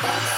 Bye.